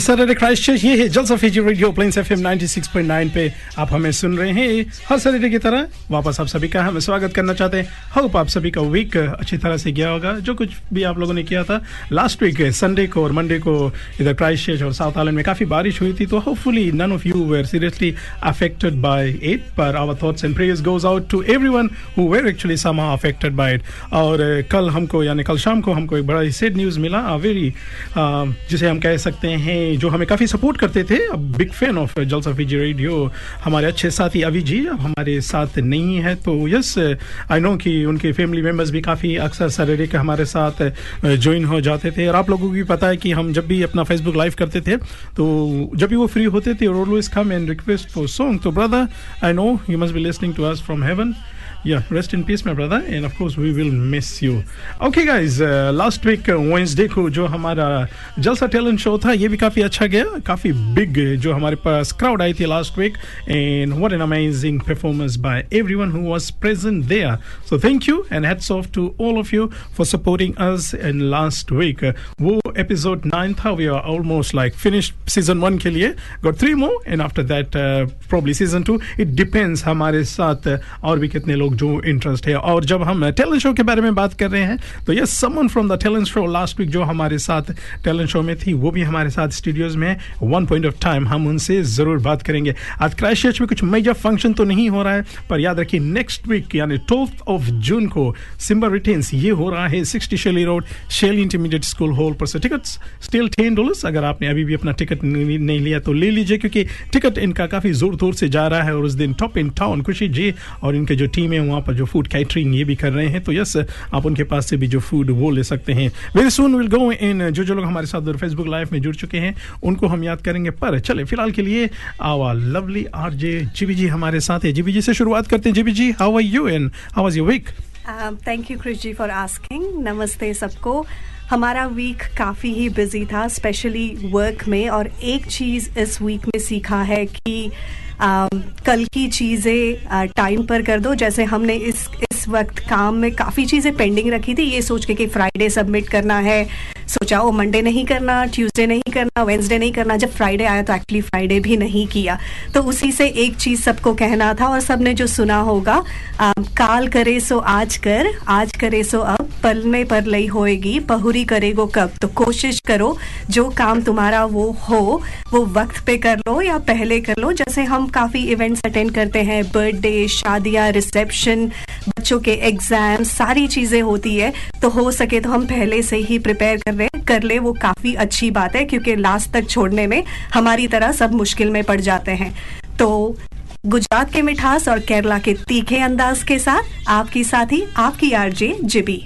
Saturday Christchurch ये है Jalsa Fiji radio planes FM 96.9 पे आप हमें सुन रहे हैं। हर सैटरडे की तरह वापस आप सभी का हमें स्वागत करना चाहते हैं। होप आप सभी का वीक अच्छी तरह से गया होगा। जो कुछ भी आप लोगों ने किया था लास्ट वीक संडे को और मंडे को इधर क्राइस्ट चर्च और साउथ आइलैंड में काफ़ी बारिश हुई थी तो hopefully none of you were seriously affected by it पर our thoughts and prayers goes out to everyone who were actually somehow affected by it और uh, कल हमको यानी कल शाम को हमको एक बड़ा ही सेड न्यूज़ मिला वेरी जिसे हम कह सकते हैं जो हमें काफ़ी सपोर्ट करते थे, अब big fan of Jalsa Fiji radio हमारे अच्छे साथी अभी जी, अब हमारे साथ नहीं है तो यस आई नो कि उनके फैमिली मेंबर्स भी काफ़ी अक्सर सैटरडे के हमारे साथ ज्वाइन हो जाते थे। और आप लोगों को भी पता है कि हम जब भी अपना फेसबुक लाइव करते थे तो जब भी वो फ्री होते थे come and request for song तो brother I know you must be listening to us from heaven Yeah, rest in peace, my brother. And of course, we will miss you. Okay, guys. Uh, last week, uh, Wednesday को जो हमारा जलसा talent show था ये भी काफ़ी अच्छा गया काफ़ी बिग जो हमारे पास क्राउड आई थी last week and what an amazing performance by everyone who was present there so thank you and heads off to all of you for supporting us in last week वो episode nine था we are almost like finished season one के लिए got three more and after that probably season two it depends हमारे साथ uh, और भी कितने लोग जो इंटरेस्ट है। और जब हम टैलेंट शो के बारे में बात कर रहे हैं तो ये someone from the talent show last week जो हमारे साथ टैलेंट शो में थी, वो भी हमारे साथ स्टूडियोज में वन पॉइंट ऑफ़ टाइम हम उनसे ज़रूर बात करेंगे। आज क्राइस्ट में कुछ मेजर फ़ंक्शन तो नहीं हो रहा है, पर याद रखिए नेक्स्ट वीक यानी ट्वेल्थ ऑफ़ जून को सिम्बर रिटेन्स ये हो रहा है sixty Shelley Road Shelley Intermediate School hall पर से। टिकट्स स्टिल टेन डॉलर्स अगर आपने अभी भी अपना टिकट नहीं लिया तो ले लीजिए, क्योंकि टिकट इनका काफ़ी ज़ोर तोर से जा रहा है, और उस दिन टॉप इन टाउन खुशी जी और इनके जो टीम है वहाँ पर जो फ़ूड कैटरिंग ये भी कर रहे हैं तो यस आप उनके पास से भी जो फ़ूड वो ले सकते हैं। वेरी सुन विल गो इन जो जो लोग हमारे साथ फेसबुक लाइव में जुड़ चुके हैं, उनको हम याद करेंगे, पर चले, फ़िलहाल के लिए आवा lovely R J GB ji हमारे साथ है। जीबी जी से शुरुआत करते हैं। GB ji how are you and how was your week thank you Krish ji for asking नमस्ते सबको। हमारा वीक काफ़ी ही बिज़ी था स्पेशली वर्क में, और एक चीज़ इस वीक में सीखा है कि आ, कल की चीज़ें टाइम पर कर दो। जैसे हमने इस इस वक्त काम में काफ़ी चीज़ें पेंडिंग रखी थी ये सोच के कि फ्राइडे सबमिट करना है। सोचा वो मंडे नहीं करना ट्यूसडे नहीं करना वेंसडे नहीं करना जब फ्राइडे आया तो एक्चुअली फ्राइडे भी नहीं किया। तो उसी से एक चीज़ सबको कहना था और सबने जो सुना होगा आ, काल करे सो आज कर आज करे सो अब पल में पर लई होएगी पहुरी करेगो कब। तो कोशिश करो जो काम तुम्हारा वो हो वो वक्त पे कर लो या पहले कर लो। जैसे हम काफ़ी इवेंट्स अटेंड करते हैं बर्थडे शादियाँ रिसेप्शन बच्चों के एग्ज़ाम सारी चीज़ें होती है तो हो सके तो हम पहले से ही प्रिपेयर कर रहे कर ले, वो काफ़ी अच्छी बात है, क्योंकि लास्ट तक छोड़ने में हमारी तरह सब मुश्किल में पड़ जाते हैं। तो गुजरात के मिठास और केरला के तीखे अंदाज के साथ, आपकी साथी, आपकी आरजे, जिबी।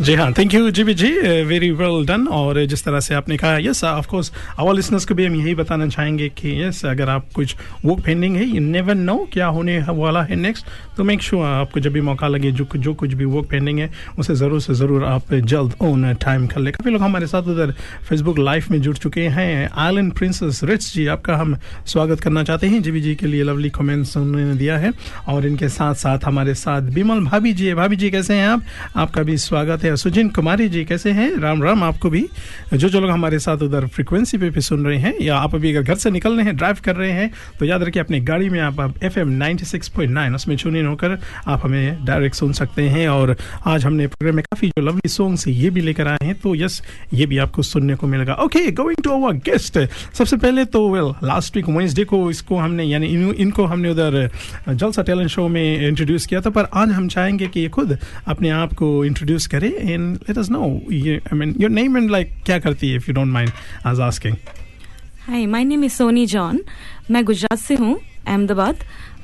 जी हाँ thank you G B ji very well done और जिस तरह से आपने कहा yes of course our listeners को भी हम यही बताना चाहेंगे कि यस अगर आप कुछ वर्क पेंडिंग है यू नेवर नो क्या होने वाला है नेक्स्ट तो मेक श्योर sure आपको जब भी मौका लगे, जो जो कुछ भी वर्क पेंडिंग है, उसे ज़रूर से ज़रूर आप जल्द ऑन टाइम कर ले। काफ़ी लोग हमारे साथ उधर फेसबुक लाइव में जुड़ चुके हैं। आइलैंड प्रिंसेस रिट्स जी, आपका हम स्वागत करना चाहते हैं। जी जी के लिए लवली कमेंट्स उन्होंने दिया है। और इनके साथ साथ हमारे साथ बिमल भाभी जी भाभी जी कैसे हैं आप? आपका भी स्वागत है सुजिन कुमारी जी कैसे हैं? राम राम आपको भी। जो जो लोग हमारे साथ उधर फ्रिक्वेंसी पे भी सुन रहे हैं या आप अभी अगर घर से निकल रहे हैं ड्राइव कर रहे हैं तो याद रखिए अपनी गाड़ी में आप एफ़ एम उसमें चुन इन होकर आप हमें डायरेक्ट सुन सकते हैं। और आज हमने प्रोग्राम में काफ़ी जो लवली सॉन्ग्स ये भी लेकर आए हैं तो यस ये भी आपको सुनने को मिलेगा। Okay going to our guest सबसे पहले तो वेल लास्ट वीक वेंसडे को इसको हमने यानी इन, इनको हमने उधर जलसा टैलेंट शो में इंट्रोड्यूस किया था पर आज हम चाहेंगे कि ये खुद अपने आप को इंट्रोड्यूस करें and let us know I mean your name and like क्या करती है इफ़ यू डोंट माइंड आज asking hi my name is Soni John मैं गुजरात से हूँ, अहमदाबाद.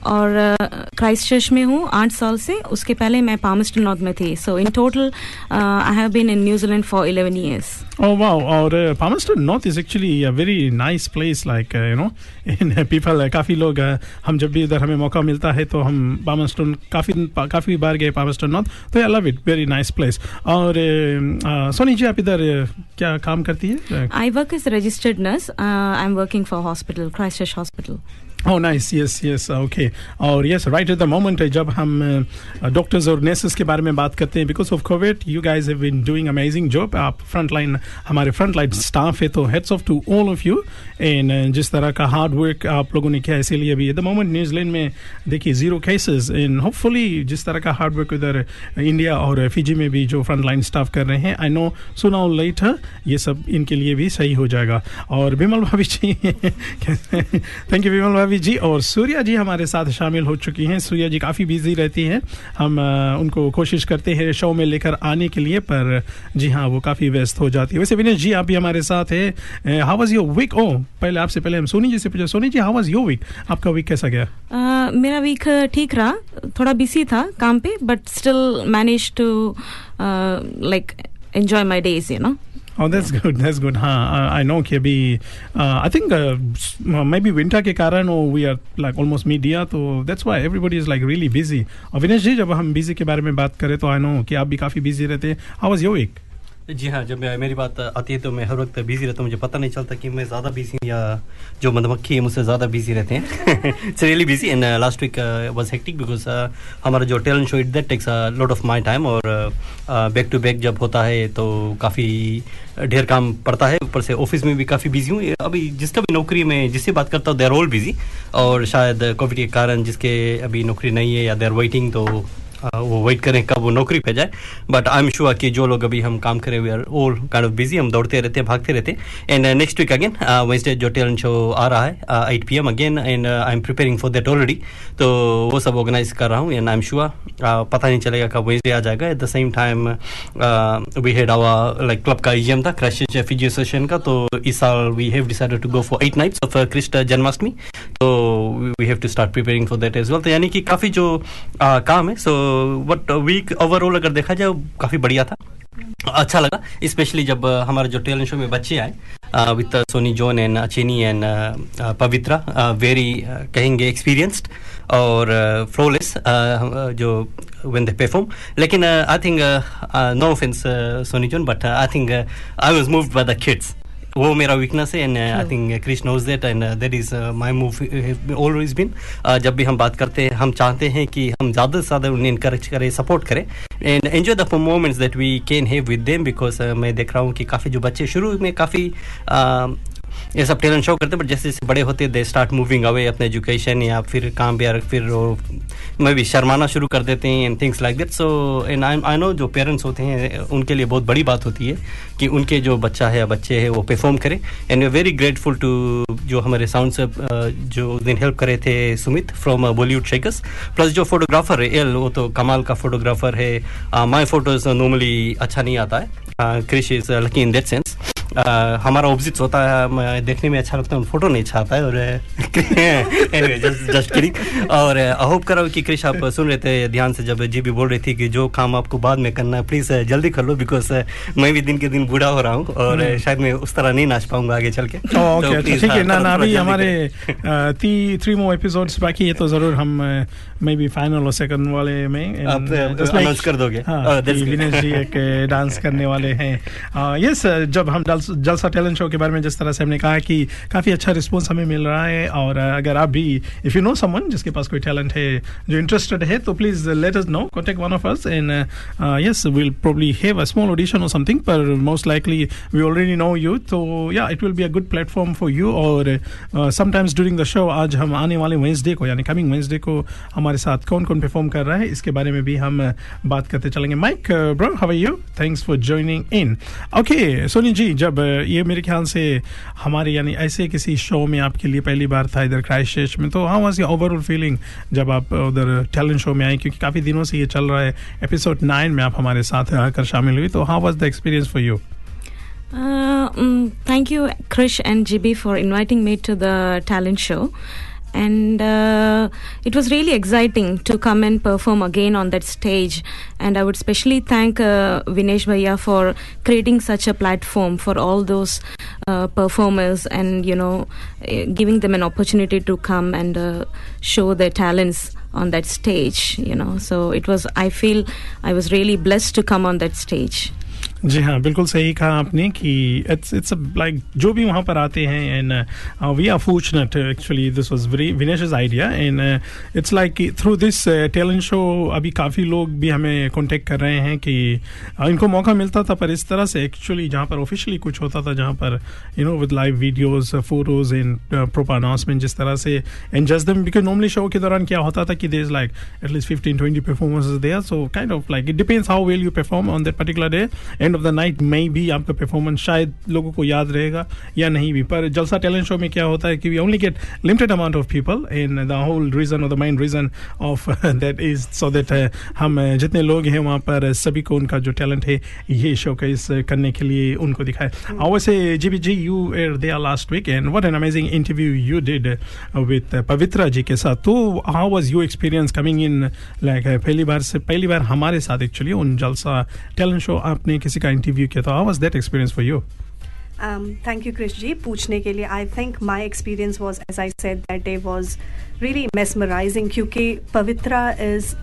और क्राइस्ट चर्च में हूँ आठ साल से। उसके पहले मैं पामस्टन नॉर्थ में थी। So in total I have been in New Zealand for 11 years Oh wow! और Palmerston North is actually a very nice place like you know in people काफ़ी लोग uh, हम जब भी इधर हमें मौका मिलता है तो हम पामस्टन काफ़ी काफ़ी बार गए पामस्टन नॉर्थ तो I love it very nice place और सोनी जी आप इधर क्या काम करती है? I work is registered nurse I am working for hospital Christchurch hospital Oh, nice. Yes, yes. Okay. और yes, right at the moment जब हम डॉक्टर्स uh, और नर्सेस के बारे में बात करते हैं because of Covid you guys have been doing amazing job आप फ्रंट लाइन हमारे फ्रंट लाइन स्टाफ है तो heads off to all of you and जिस तरह का हार्ड वर्क आप लोगों ने किया इसीलिए अभी एट द मोमेंट न्यूजीलैंड में देखिए ज़ीरो केसेस इन होपफुली जिस तरह का हार्ड वर्क उधर इंडिया और फिजी में भी जो फ्रंट लाइन स्टाफ कर रहे हैं आई नो सुना लेटर ये सब इनके लिए भी सही हो जाएगा और विमल भाभी जी थैंक यू विमल भाभी जी और सूर्या जी हमारे साथ शामिल हो चुकी हैं। सूर्या जी काफ़ी बिज़ी रहती हैं। हम उनको कोशिश करते हैं शो में लेकर आने के लिए पर जी हाँ वो काफ़ी व्यस्त हो जाती है। वैसे विनेश जी आप भी हमारे साथ है। हाउ वाज योर वीक ओ पहले आपसे पहले हम सोनी जी से पूछा। Soni ji how was your week आपका वीक कैसा गया? uh, मेरा वीक ठीक रहा। थोड़ा बिज़ी था काम पे but still manage to like enjoy my days you know Oh, that's good. That's good. हाँ, I know कि अभी I think uh, maybe winter के कारण oh, we are like almost media तो that's why everybody is like really busy. और विनेश जी जब हम busy के बारे में बात करें तो I know कि आप भी काफ़ी busy रहते हैं. How was your week? जी हाँ जब मेरी बात आती है तो मैं हर वक्त बिज़ी रहता हूँ। मुझे पता नहीं चलता कि मैं ज़्यादा बिज़ी या जो मधुमक्खी है मुझसे ज़्यादा बिज़ी रहते हैं। It's really busy and last week was hectic because हमारा जो talent show it that takes lot of my time और बैक टू बैक जब होता है तो काफ़ी ढेर काम पड़ता है। ऊपर से ऑफ़िस में भी काफ़ी बिज़ी हूँ। अभी जिसका भी नौकरी में जिससे बात करता हूँ देर ऑल बिज़ी और शायद कोविड के कारण जिसके अभी नौकरी नहीं है या देर वेटिंग तो वो वेट करें कब वो नौकरी पे जाए। बट आई एम श्योर कि जो लोग अभी हम काम करें we are all kind of busy हम दौड़ते रहते हैं भागते रहते हैं। And next week again Wednesday जो टैलेंट शो आ रहा है eight P M again and I am preparing for that already तो वो सब ऑर्गेनाइज कर रहा हूँ एंड आई एम श्योर पता नहीं चलेगा कब वेंसडे आ जाएगा। At the same time we had our like club का ईजीएम था क्राइस्ट एफिजी एसोसिएशन का। तो इस साल we have decided to go for eight nights of Christ Janmashtami तो we have to start preparing for that as well तो यानी कि काफ़ी जो uh, काम है सो वट वीक ओवरऑल अगर देखा जाए, काफ़ी बढ़िया था। अच्छा लगा स्पेशली जब हमारे जो टैलेंट शो में बच्चे आए विथ सोनी जॉन एंड अचेनी एंड पवित्रा वेरी कहेंगे एक्सपीरियंस्ड और फ्लोलेस जो, when they perform लेकिन I think no offence Soni John but I think I was moved by the kids वो मेरा वीकनेस है and I think Krish knows that and that is my move always been जब भी हम बात करते हैं हम चाहते हैं कि हम ज़्यादा से ज़्यादा उन्हें इनकरेज करें सपोर्ट करें and enjoy the moments that we can have with them because मैं देख रहा हूँ कि काफ़ी जो बच्चे शुरू में काफ़ी ये सब टैलेंट शो करते हैं बट जैसे जैसे बड़े होते दे स्टार्ट मूविंग अवे अपने एजुकेशन या फिर काम या फिर मैं भी शर्माना शुरू कर देते हैं and things like that so and I I know जो पेरेंट्स होते हैं, उनके लिए बहुत बड़ी बात होती है कि उनके जो बच्चा है या बच्चे हैं, वो परफॉर्म करें. And we very grateful to जो हमारे साउंड से जो दिन हेल्प करे थे Sumit from Bollywood shakers plus जो फोटोग्राफर है एल वो तो कमाल का फोटोग्राफर है. माई फ़ोटोज़ नॉर्मली अच्छा नहीं आता है. Krish is lucky in that sense हमारा ऑपोजिट होता है देखने में अच्छा लगता है फ़ोटो नहीं आता है और जस्ट किडिंग और आई होप कर रहा हूँ कि क्रिश आप सुन रहे थे ध्यान से जब जी भी बोल रही थी कि जो काम आपको बाद में करना है प्लीज़ जल्दी कर लो बिकॉज़ मैं भी दिन के दिन बूढ़ा हो रहा हूँ और शायद मैं उस तरह नहीं नाच पाऊँगा आगे चल के। ठीक है ना ना अभी हमारे थ्री मोर एपिसोड्स बाकी है तो ज़रूर हम मे बी फाइनल और सेकंड वाले में अनाउंस कर दोगे। विनेश जी एक डांस करने वाले हैं। यस जब हम जलसा टैलेंट शो के बारे में जिस तरह से हमने कहा कि काफ़ी अच्छा रिस्पॉन्स हमें मिल रहा है और अगर आप भी इफ़ यू नो समवन जिसके पास कोई टैलेंट है जो इंटरेस्टेड है तो please let us know contact one of us and yes will probably have a small audition और समथिंग पर most likely we already know you तो या it will be a good platform for you और sometimes during the show आज हम आने वाले Wednesday को यानी कमिंग वेंसडे को हमारे साथ कौन कौन परफॉर्म कर रहा है इसके बारे में भी हम बात करते चलेंगे। Mike bro how are you thanks for joining in okay Soni ji जब ये मेरे ख्याल से हमारे यानी ऐसे किसी शो में आपके लिए पहली बार था इधर क्राइस्ट में तो हाँ वहाँ ओवरऑल फीलिंग जब आप उधर टैलेंट शो में आए? क्योंकि काफ़ी दिनों से ये चल रहा है। एपिसोड नाइन में आप हमारे साथ आकर शामिल हुई तो हाँ was the experience for you um, thank you, Krish and GB, for inviting me to the talent show. And uh, it was really exciting to come and perform again on that stage. And i would especially thank uh, vinesh bhaiya for creating such a platform for all those uh, performers and you know eh, giving them an opportunity to come and uh, show their talents on that stage you know. So it was i feel i was really blessed to come on that stage जी हाँ बिल्कुल सही कहा आपने कि it's it's like जो भी वहाँ पर आते हैं and we are fortunate actually this was very Vinesh idea and it's like through this talent show अभी काफ़ी लोग भी हमें कांटेक्ट कर रहे हैं कि uh, इनको मौका मिलता था पर इस तरह से एक्चुअली जहाँ पर ऑफिशियली कुछ होता था जहाँ पर you know with live videos photos and proper announcement जिस तरह से एंड जस्ट दम बिकॉज़ नॉर्मली शो के दौरान क्या होता था कि there is like at least fifteen twenty performance there so kind of like it depends how well you perform on that particular day end of the night में भी आपका परफॉर्मेंस शायद लोगों को याद रहेगा या नहीं भी। पर जलसा टैलेंट शो में क्या होता है कि we only get limited amount of people in the whole region और the main reason of that is so that हम uh, जितने लोग हैं वहाँ पर सभी को उनका जो टैलेंट है ये शो केस करने के लिए उनको दिखाए वैसे G B ji you uh they are last week and what an amazing interview you did with Pavitra ji के साथ। तो how was you experience coming in like पहली बार से पहली बार हमारे साथ एक्चुअली उन जलसा टैलेंट शो आपने किसी का इंटरव्यू किया था। How was that experience for you thank you Krish ji पूछने के लिए I think my experience was as I said that day was really mesmerising क्योंकि Pavitra is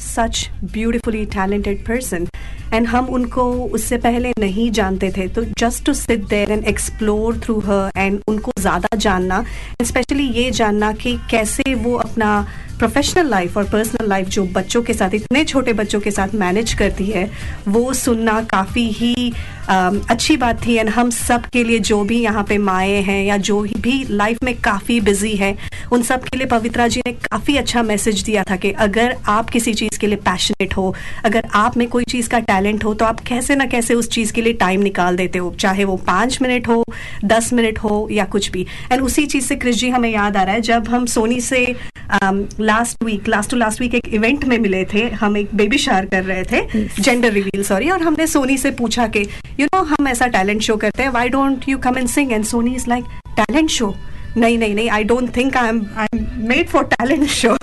such beautifully talented person and हम उनको उससे पहले नहीं जानते थे। तो just to sit there and explore through her and उनको ज़्यादा जानना स्पेशली ये जानना कि कैसे वो अपना प्रोफेशनल लाइफ और पर्सनल लाइफ जो बच्चों के साथ इतने छोटे बच्चों के साथ मैनेज करती है वो सुनना काफ़ी ही Um, अच्छी बात थी। एंड हम सब के लिए जो भी यहाँ पे माए हैं या जो भी लाइफ में काफ़ी बिज़ी है उन सब के लिए पवित्रा जी ने काफ़ी अच्छा मैसेज दिया था कि अगर आप किसी चीज़ के लिए पैशनेट हो अगर आप में कोई चीज़ का टैलेंट हो तो आप कैसे ना कैसे उस चीज़ के लिए टाइम निकाल देते हो चाहे वो पाँच मिनट हो दस मिनट हो या कुछ भी। एंड उसी चीज़ से क्रिश जी हमें याद आ रहा है जब हम सोनी से last week last to last week एक इवेंट में मिले थे हम एक बेबी शार कर रहे थे जेंडर रिवील सॉरी और हमने सोनी से पूछा कि यू नो हम ऐसा टैलेंट शो करते हैं why don't you come and sing and Soni is like talent show नहीं नहीं नहीं I don't think I am I am made for talent show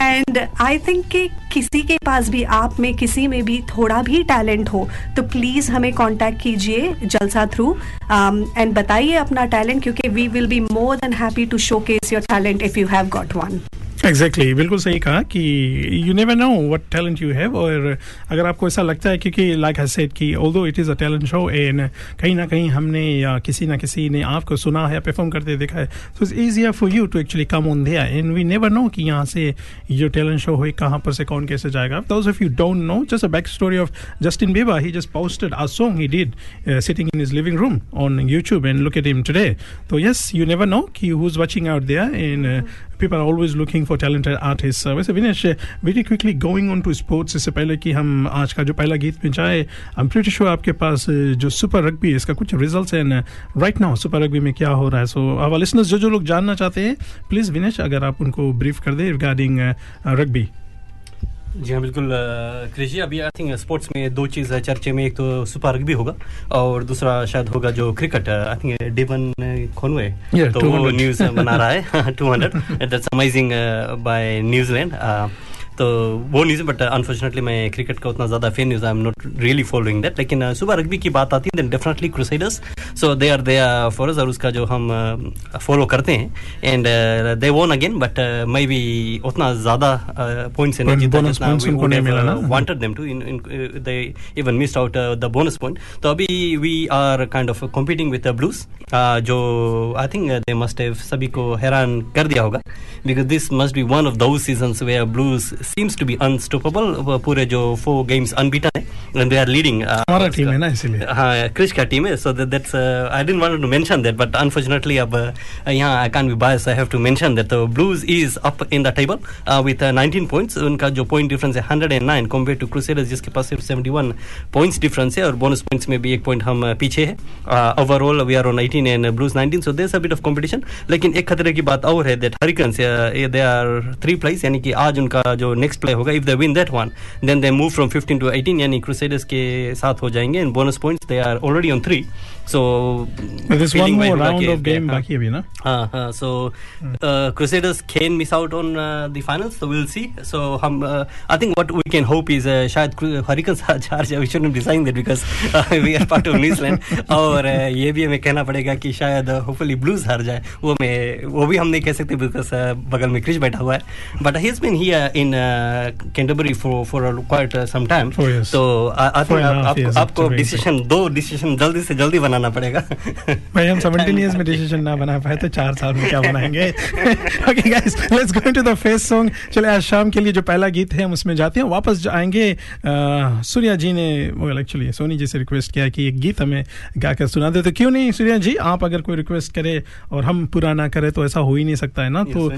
and I think कि किसी के पास भी आप में किसी में भी थोड़ा भी टैलेंट हो तो प्लीज़ हमें कांटेक्ट कीजिए जलसा थ्रू एंड बताइए अपना टैलेंट क्योंकि we will be more than happy to showcase your talent if you have got one exactly exactly, बिल्कुल सही कहा कि you never know what talent you have और अगर आपको ऐसा लगता है क्योंकि लाइक आई सेड कि although it is a talent show and कहीं ना कहीं हमने या किसी ना किसी ने आपको सुना है या परफॉर्म करते देखा है so it's easier for you to actually come on दिया एंड वी नेवर नो कि यहाँ से जो टैलेंट शो हो कहाँ पर से कौन कैसे जाएगा। Those of you don't know just a back story of Justin Bieber he just posted a song he did sitting in his living room on YouTube and look at him today तो yes you never know कि who is watching out there and people are always looking for talented artists. Uh, वैसे Vinesh very quickly going on to sports इससे पहले कि हम आज का जो पहला गीत में जाए आई एम प्रीटी आपके पास uh, जो सुपर रग्बी है इसका कुछ रिजल्ट्स हैं राइट नाउ सुपर रग्बी में क्या हो रहा है सो आवर लिसनर्स जो जो लोग जानना चाहते हैं प्लीज़ विनेश अगर आप उनको ब्रीफ कर दें रिगार्डिंग रग्बी जी हाँ बिल्कुल कृषि अभी आई थिंक स्पोर्ट्स में दो चीज़ चर्चे में एक तो सुपर रग्बी होगा और दूसरा शायद होगा जो cricket I think Devon Conway Yeah, तो 200. वो न्यूज़ बना रहा है two hundred that's amazing by New Zealand तो वो न्यूज़ बट अनफॉर्चुनेटली मैं क्रिकेट का उतना ज़्यादा fan news I am not really following that लेकिन सुबह रग्बी की बात आती है then definitely Crusaders so they are they are फॉरस और उसका जो हम फॉलो करते हैं. एंड दे वोन अगेन बट मई बी उतना ज़्यादा पॉइंट्स नहीं जीता them to they even miss out the bonus point तो अभी we are kind of competing with Blues जो आई थिंक दे मस्ट सभी को हैरान कर दिया होगा because this must be one of the seasons way Blues seems to be unstoppable. वो पूरे जो four games unbeaten है and they are leading uh, हमारा उसका- टीम है ना इसीलिए। हाँ क्रिश का टीम है so that's I didn't want to mention that but unfortunately अब uh, यहाँ I can't be bias I have to mention that Blues is up in the table with 19 points उनका जो पॉइंट डिफरेंस है 109 compare to crusaders जिसके पास सिर्फ़ 71 points difference है और bonus points में भी एक पॉइंट हम uh, पीछे है। Overall we are on 18 and Blues 19 so there a bit of competition लेकिन एक खतरे की बात और है that Hurricanes they are three place यानी कि आज उनका जो नेक्स्ट प्ले होगा. If they win that one then they move from 15 to 18 यानी क्रूसेडर्स के साथ हो जाएँगे. And bonus points they are already on three so this one more round of game बाकी अभी ना हाँ हाँ so Crusaders can miss out on the finals so we'll see. So हम I think what we can hope is शायद Hurricanes charge we should decide that because we are part of New Zealand और uh, ये भी हमें कहना पड़ेगा कि शायद होपफुली ब्लूज हार जाए। वो मैं वो भी हम नहीं कह सकते बिकॉज़ बगल में क्रिश बैठा हुआ है। But he has been here in Canterbury for for quite some time. तो आई थिंक आपको डिसीज़न दो डिसीज़न जल्दी से जल्दी बनाना पड़ेगा। भाई हम 17 इयर्स में डिसीज़न ना बना पाए तो चार साल में क्या बनाएँगे? Okay guys let's go into the face song चले आज शाम के लिए जो पहला गीत है हम उसमें जाते हैं। वापस आएँगे सूर्या जी ने वो एक्चुअली सोनी जी से रिक्वेस्ट किया कि एक गीत हमें गाकर सुना दे। तो क्यों नहीं सूर्या जी आप अगर कोई रिक्वेस्ट करे और हम पूरा ना करें तो ऐसा हो ही नहीं सकता है ना? तो।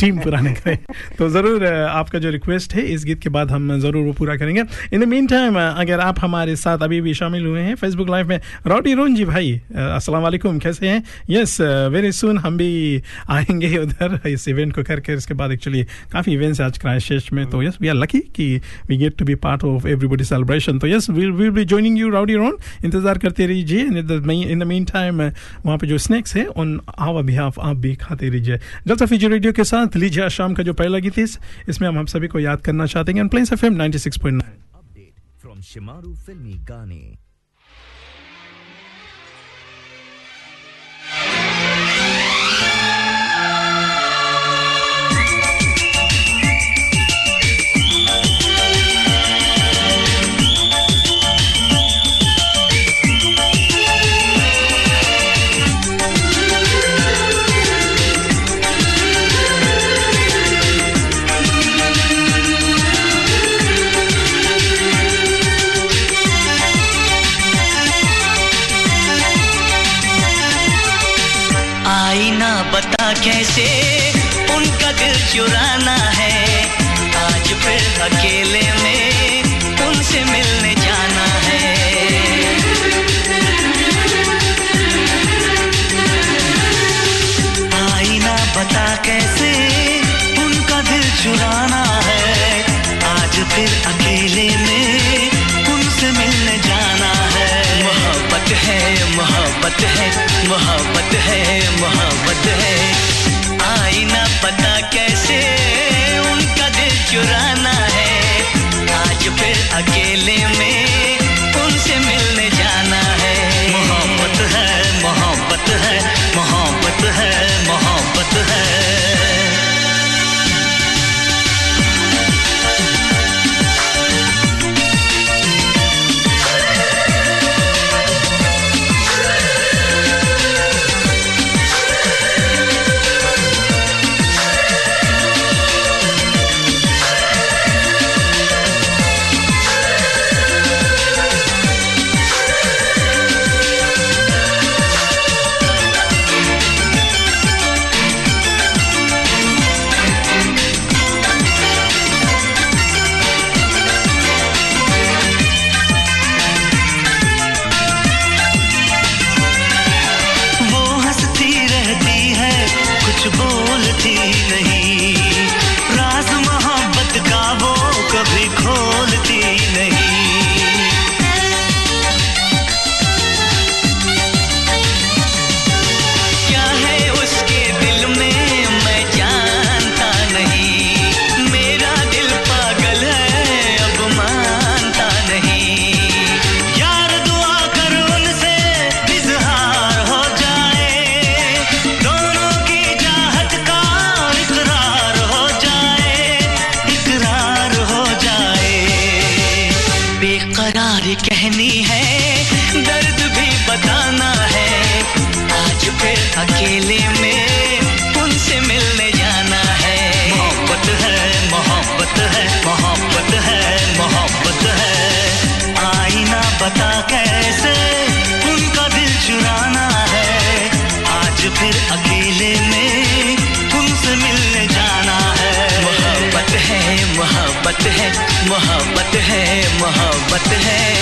टीम पूरा नहीं करे। तो ज़रूर आपका जो रिक्वेस्ट है इस गीत के बाद हम ज़रूर वो पूरा करेंगे। इन द मीन टाइम अगर आप हमारे साथ अभी भी शामिल हुए हैं फेसबुक लाइव में। रॉटी रोन जी भाई अस्सलाम वालेकुम कैसे हैं? यस वेरी सुन हम भी आएँगे उधर इस इवेंट को करके। इसके बाद एक्चुअली काफ़ी इवेंट्स आज क्राइस्ट में। तो यस वी आर लकी कि we get to be part of everybody celebration तो yes will will be joining you Rowdy Ron इंतज़ार करते रहिए। इन द मीन टाइम वहाँ पे जो स्नैक्स है उन आवर बिहाफ आप भी खाते रहिए। जलसा फीजी रेडियो के साथ लीजिए शाम का जो पहला गीत है। इस- इसमें हम हम सभी को याद करना चाहते हैं। Plains F M ninety six point nine update from Shimaru Filmi Gane. कैसे उनका दिल चुराना है? आज फिर अकेले में उनसे मिलने जाना है। आईना बता कैसे उनका दिल चुराना है? आज फिर अकेले में उनसे मिलने जाना है। मोहब्बत है मोहब्बत है मोहब्बत है, मोहब्बत अकेले बोलती नहीं मोहब्बत है।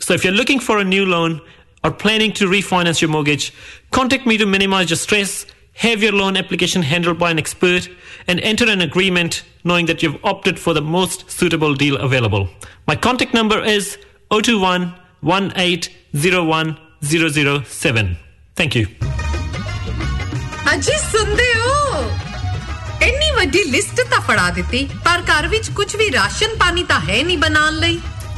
So if you're looking for a new loan or planning to refinance your mortgage, contact me to minimize your stress, have your loan application handled by an expert, and enter an agreement knowing that you've opted for the most suitable deal available. My contact number is 021 1801 007. Thank you. ਅਜੀ ਸੁਣਦੇ ਹੋ ਇੰਨੀ ਵੱਡੀ list ਤਾਂ ਫੜਾ ਦਿੱਤੀ ਪਰ ਘਰ ਵਿੱਚ ਕੁਝ ਵੀ ਰਾਸ਼ਨ ਪਾਣੀ ਤਾਂ ਹੈ ਨਹੀਂ ਬਣਾਉਣ ਲਈ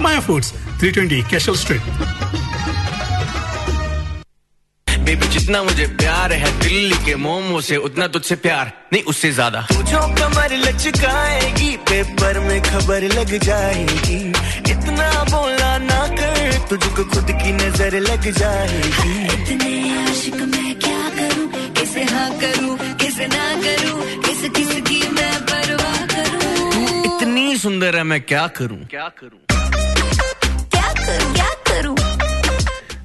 Maya Foods 320 Cashel Street baby जितना मुझे प्यार है दिल्ली के मोमो से उतना तुझसे प्यार नहीं उससे ज़्यादा। तुझो कमर लचकाएगी पेपर में खबर लग जाएगी। इतना बोला ना कर तुझको खुद की नज़र लग जाएगी। इतने आशिक मैं क्या करूँ किसे हाँ करूँ किसे ना करूँ किस किस की मैं परवाह करूँ? इतनी सुंदर है मैं क्या करूँ? क्या करूँ? क्या करूँ? क्या करूँ?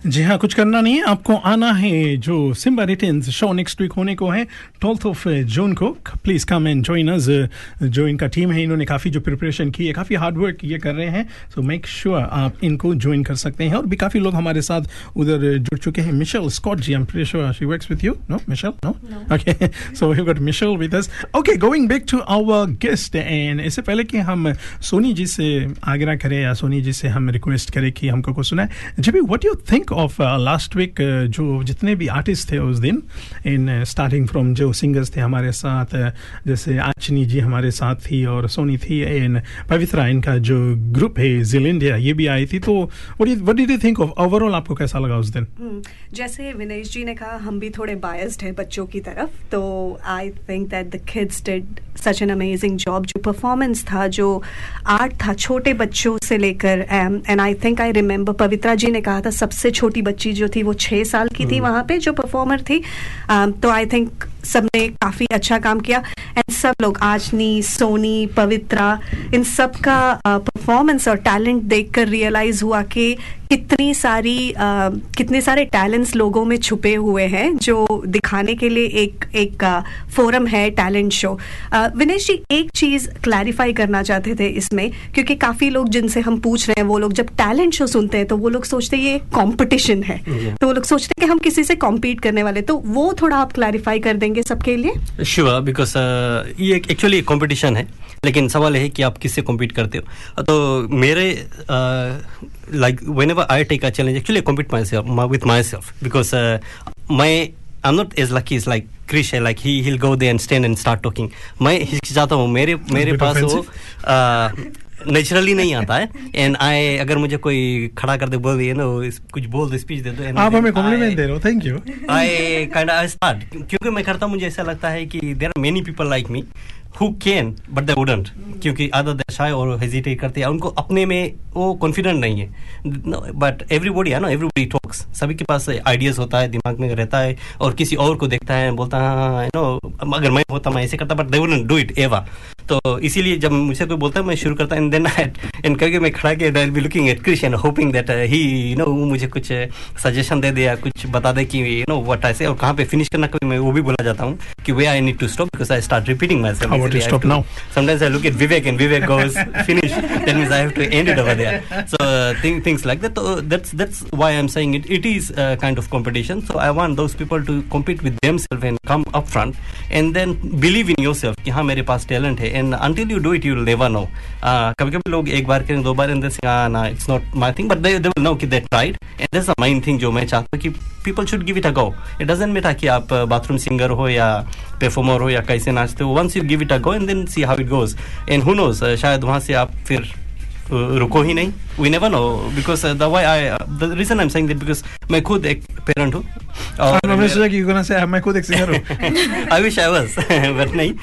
जी हाँ कुछ करना नहीं है। आपको आना है जो Simba Returns show next week होने को है। ट्वेल्थ ऑफ़ जून को please come and join us जो इनका टीम है इन्होंने काफ़ी जो प्रिपरेशन की है काफ़ी हार्ड वर्क ये कर रहे हैं। सो मेक श्योर आप इनको ज्वाइन कर सकते हैं। और भी काफ़ी लोग हमारे साथ उधर जुड़ चुके हैं। Michelle Scott ji am sure she works with you no Michelle no okay so we got Michelle with us okay going back to our guest and इससे पहले कि हम सोनी जी से आग्रह करें या सोनी जी से हम रिक्वेस्ट करें कि हमको कुछ सुनाए। जब what you think of last week जो जितने भी आर्टिस्ट थे उस दिन इन स्टार्टिंग फ्रॉम जो सिंगर्स थे हमारे साथ uh, जैसे आचनी जी हमारे साथ थी और सोनी थी एंड पवित्रा इनका जो ग्रुप है जिल इंडिया ये भी आई थी। तो what did you think of overall आपको कैसा लगा उस दिन? हम्म, जैसे विनेश जी ने कहा हम भी थोड़े बायस्ड हैं बच्चों की तरफ़ तो I think that the kids did such an amazing job जो परफॉर्मेंस था जो आर्ट था छोटे बच्चों से लेकर and I think I remember Pavitra ji ने कहा था सबसे छोटी बच्ची जो थी वो छः साल की थी वहाँ पे जो परफॉर्मर थी। तो आई थिंक सबने काफ़ी अच्छा काम किया। एंड सब लोग आजनी सोनी पवित्रा इन सब का परफॉर्मेंस और टैलेंट देखकर रियलाइज़ हुआ कि कितनी सारी आ, कितने सारे टैलेंट्स लोगों में छुपे हुए हैं जो दिखाने के लिए एक एक फोरम है टैलेंट शो विनेश जी एक चीज़ क्लैरिफाई करना चाहते थे इसमें क्योंकि काफ़ी लोग जिनसे हम पूछ रहे हैं वो लोग जब टैलेंट शो सुनते हैं तो वो लोग सोचते हैं ये कंपटीशन है। Yeah. तो वो लोग सोचते हैं कि हम किसी से कॉम्पीट करने वाले तो वो थोड़ा आप क्लैरिफाई कर देंगे सबके लिए? श्योर बिकॉज़ ये एक्चुअली कंपटीशन है लेकिन सवाल है कि आप किससे कॉम्पीट करते हो? तो मेरे like whenever I take a challenge actually compete myself with myself because my I am not as lucky is like Krish है like he will go there and stand and start talking मैं हिचकिचाता हूँ मेरे मेरे पास वो naturally नहीं आता है। एंड आई अगर मुझे कोई खड़ा कर दे बोल दिए ना कुछ बोल दे स्पीच दे दो आप हमें कॉम्प्लीमेंट दे रहे हो thank you I kind of start क्योंकि मैं करता हूँ मुझे ऐसा लगता है कि there are many people like me who can but they wouldn't क्योंकि अदर दे शाय और हेजिटेट करते हैं। उनको अपने में वो कॉन्फिडेंट नहीं है। बट एवरीबॉडी है ना एवरीबॉडी टॉक्स सभी के पास आइडियाज़ होता है दिमाग में रहता है और किसी और को देखता है बोलता है हाँ नो अगर मैं होता मैं ऐसे करता but they wouldn't do it ever तो इसीलिए जब मुझसे कोई बोलता है मैं शुरू करता एंड देन एंड करके मैं खड़ा के I be looking at Krish and hoping that he you know मुझे कुछ सजेशन दे दे या कुछ बता दे कि यू नो व्हाट ऐसे और कहाँ पे फिनिश करना कभी मैं वो भी बोला जाता हूँ कि वे I need to stop because I start repeating you stop now? Sometimes I look at Vivek and Vivek goes finish. That means I have to end it over there. So uh, thing, things like that. So that's that's why I'm saying it. It is a kind of competition. So I want those people to compete with themselves and come up front and then believe in yourself कि हाँ मेरे पास talent है and until you do it you will never know. कभी कभी लोग एक बार करें दो बार and then say ah nah it's not my thing but they they will know कि they tried and that's the main thing जो मैं चाहता हूँ कि people should give it a go. It doesn't matter कि आप बाथरूम सिंगर हो या परफॉर्मर हो या कैसे नाचते हो once you give it a go and then see how it goes and who knows शायद वहाँ से आप फिर uh, रुको ही नहीं. We never know because the why I the reason I am saying that because मैं खुद एक पेरेंट हूँ. मैंने सोचा कि यू गोना से मैं खुद एक सिंगर हूँ. I wish I was but नहीं.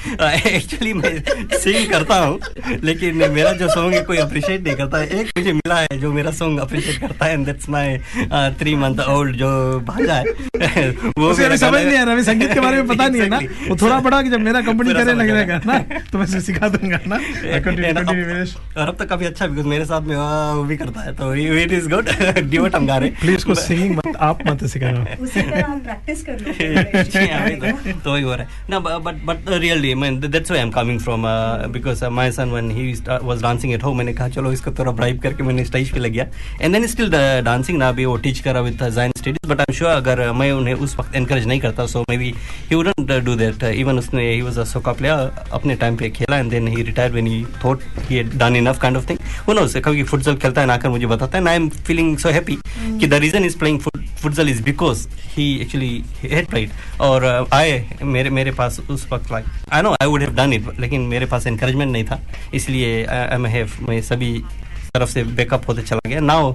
एक्चुअली मैं सिंग करता हूँ लेकिन मेरा जो सॉन्ग है कोई अप्रिशिएट नहीं करता. है एक मुझे मिला है जो मेरा सॉन्ग अप्रिशिएट करता है and that's my three month old जो भांजा है. वो उसे अभी समझ नहीं आ रहा अभी संगीत के बारे में पता नहीं है ना. वो थोड़ा बड़ा कि जब मेरा कंपनी पूरा करे समझ लगेगा ना तो मैं उसे सिखा दूँगा ना. और अब तो काफ़ी अच्छा बिकॉज़ मेरे साथ में वो भी करता है तो इट इज़ गुड डिवोट हम गा रहे प्लीज़ उसको सिंगिंग मत आप मत सिखाना उसी तरह आप प्रैक्टिस कर लो वही तो तो वही हो रहा है। ना बट बट रियली मैं that's why I am coming from because my son when he was dancing at home मैंने कहा चलो इसको थोड़ा ब्राइब करके मैंने स्टेज पे लग गया. एंड देन स्टिल डांसिंग ना भी वो टीच करा विद जाइन studies but I am sure अगर मैं उन्हें उस वक्त एनकरेज नहीं करता so maybe he wouldn't do that even उसने he was a soccer player अपने टाइम पे खेला and then he retired when he thought he had done enough kind of thing who knows कभी फुटबॉल खेलता है ना आकर मुझे बताता है I am feeling so happy कि the reason is playing football is because he actually had played और आए मेरे मेरे पास उस वक्त like I know I would have done it लेकिन मेरे पास एनकरेजमेंट नहीं था इसलिए आई एम हैव मैं सभी तरफ़ से बैकअप होते चला गया नाउ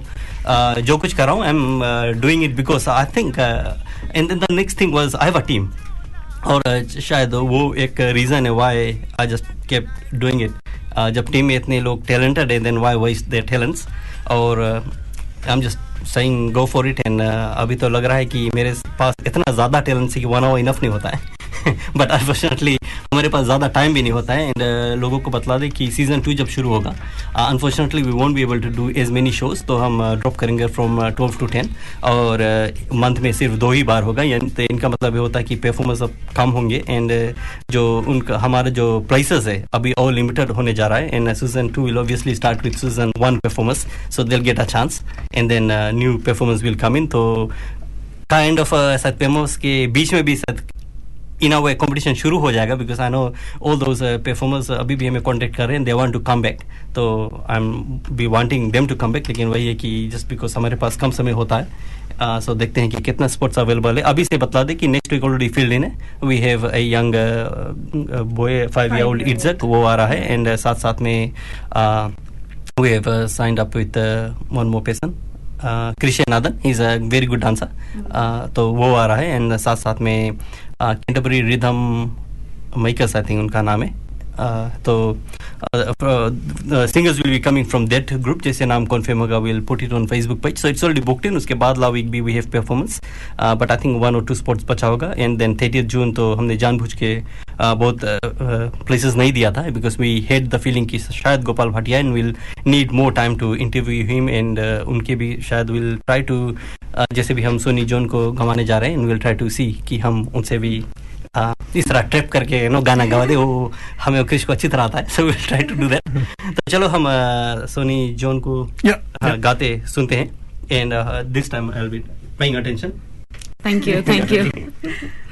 जो कुछ कर रहा हूँ I am doing it because I think and the next thing was I have a team और शायद वो एक रीज़न है why I just keep doing it जब टीम में इतने लोग टैलेंटेड हैं then why waste their talents और I am just saying go for it and अभी तो लग रहा है कि मेरे पास इतना ज़्यादा टैलेंट है कि वन आवर इनफ नहीं होता है। बट अनफॉर्चुनेटली हमारे पास ज़्यादा टाइम भी नहीं होता है। एंड लोगों को बतला दें कि सीज़न टू जब शुरू होगा unfortunately we won't be able to do as many shows तो हम ड्रॉप करेंगे फ्रॉम ट्वेल्व टू टेन और मंथ में सिर्फ़ दो ही बार होगा। यानी तो इनका मतलब ये होता है कि परफॉर्मेंस अब कम होंगे। एंड जो उनका, हमारा जो प्लेसेस है, अभी और लिमिटेड होने जा रहा है। And season two will obviously start with season one performance so they'll get a chance and then new performance will come in तो काइंड ऑफ़ परफॉर्मेंस के बीच में भी इन अ वे कंपटीशन शुरू हो जाएगा because I know all those performers अभी भी हमें कॉन्टेक्ट कर रहे हैं they want to come back तो I am be wanting them to come back लेकिन वही है कि जस्ट बिकॉज़ हमारे पास कम समय होता है सो देखते हैं कि कितना स्पोर्ट्स अवेलेबल है। अभी से बता दें कि next week already field in है। We have a young boy five year old Izzat वो आ रहा है एंड साथ साथ में we have signed up with one more person Krishna Nadan is a very good dancer तो वो आ रहा है एंड साथ साथ में Canterbury rhythm makers I think उनका नाम है। तो singers will be coming from that group जैसे नाम कन्फर्म होगा will put it on Facebook page so it's already booked in उसके बाद लाउ week B we have performance but I think one और टू स्पॉट्स बचा होगा. एंड देन थर्टी जून तो हमने जानबूझ के uh, बहुत प्लेसेस नहीं दिया था because we had the feeling कि शायद Gopal Bhatia and will need more time to interview him and उनके भी शायद विल ट्राई टू जैसे भी हम सोनी जोन को गंवाने जा रहे हैं and will try to see कि हम उनसे भी uh, इस तरह ट्रिप करके नो गाना गवा दे वो हमें क्रिश को अच्छी तरह आता है। So will try to do that तो चलो हम uh, सोनी जॉन को uh, गाते सुनते हैं। And this time I will be paying attention thank you thank you.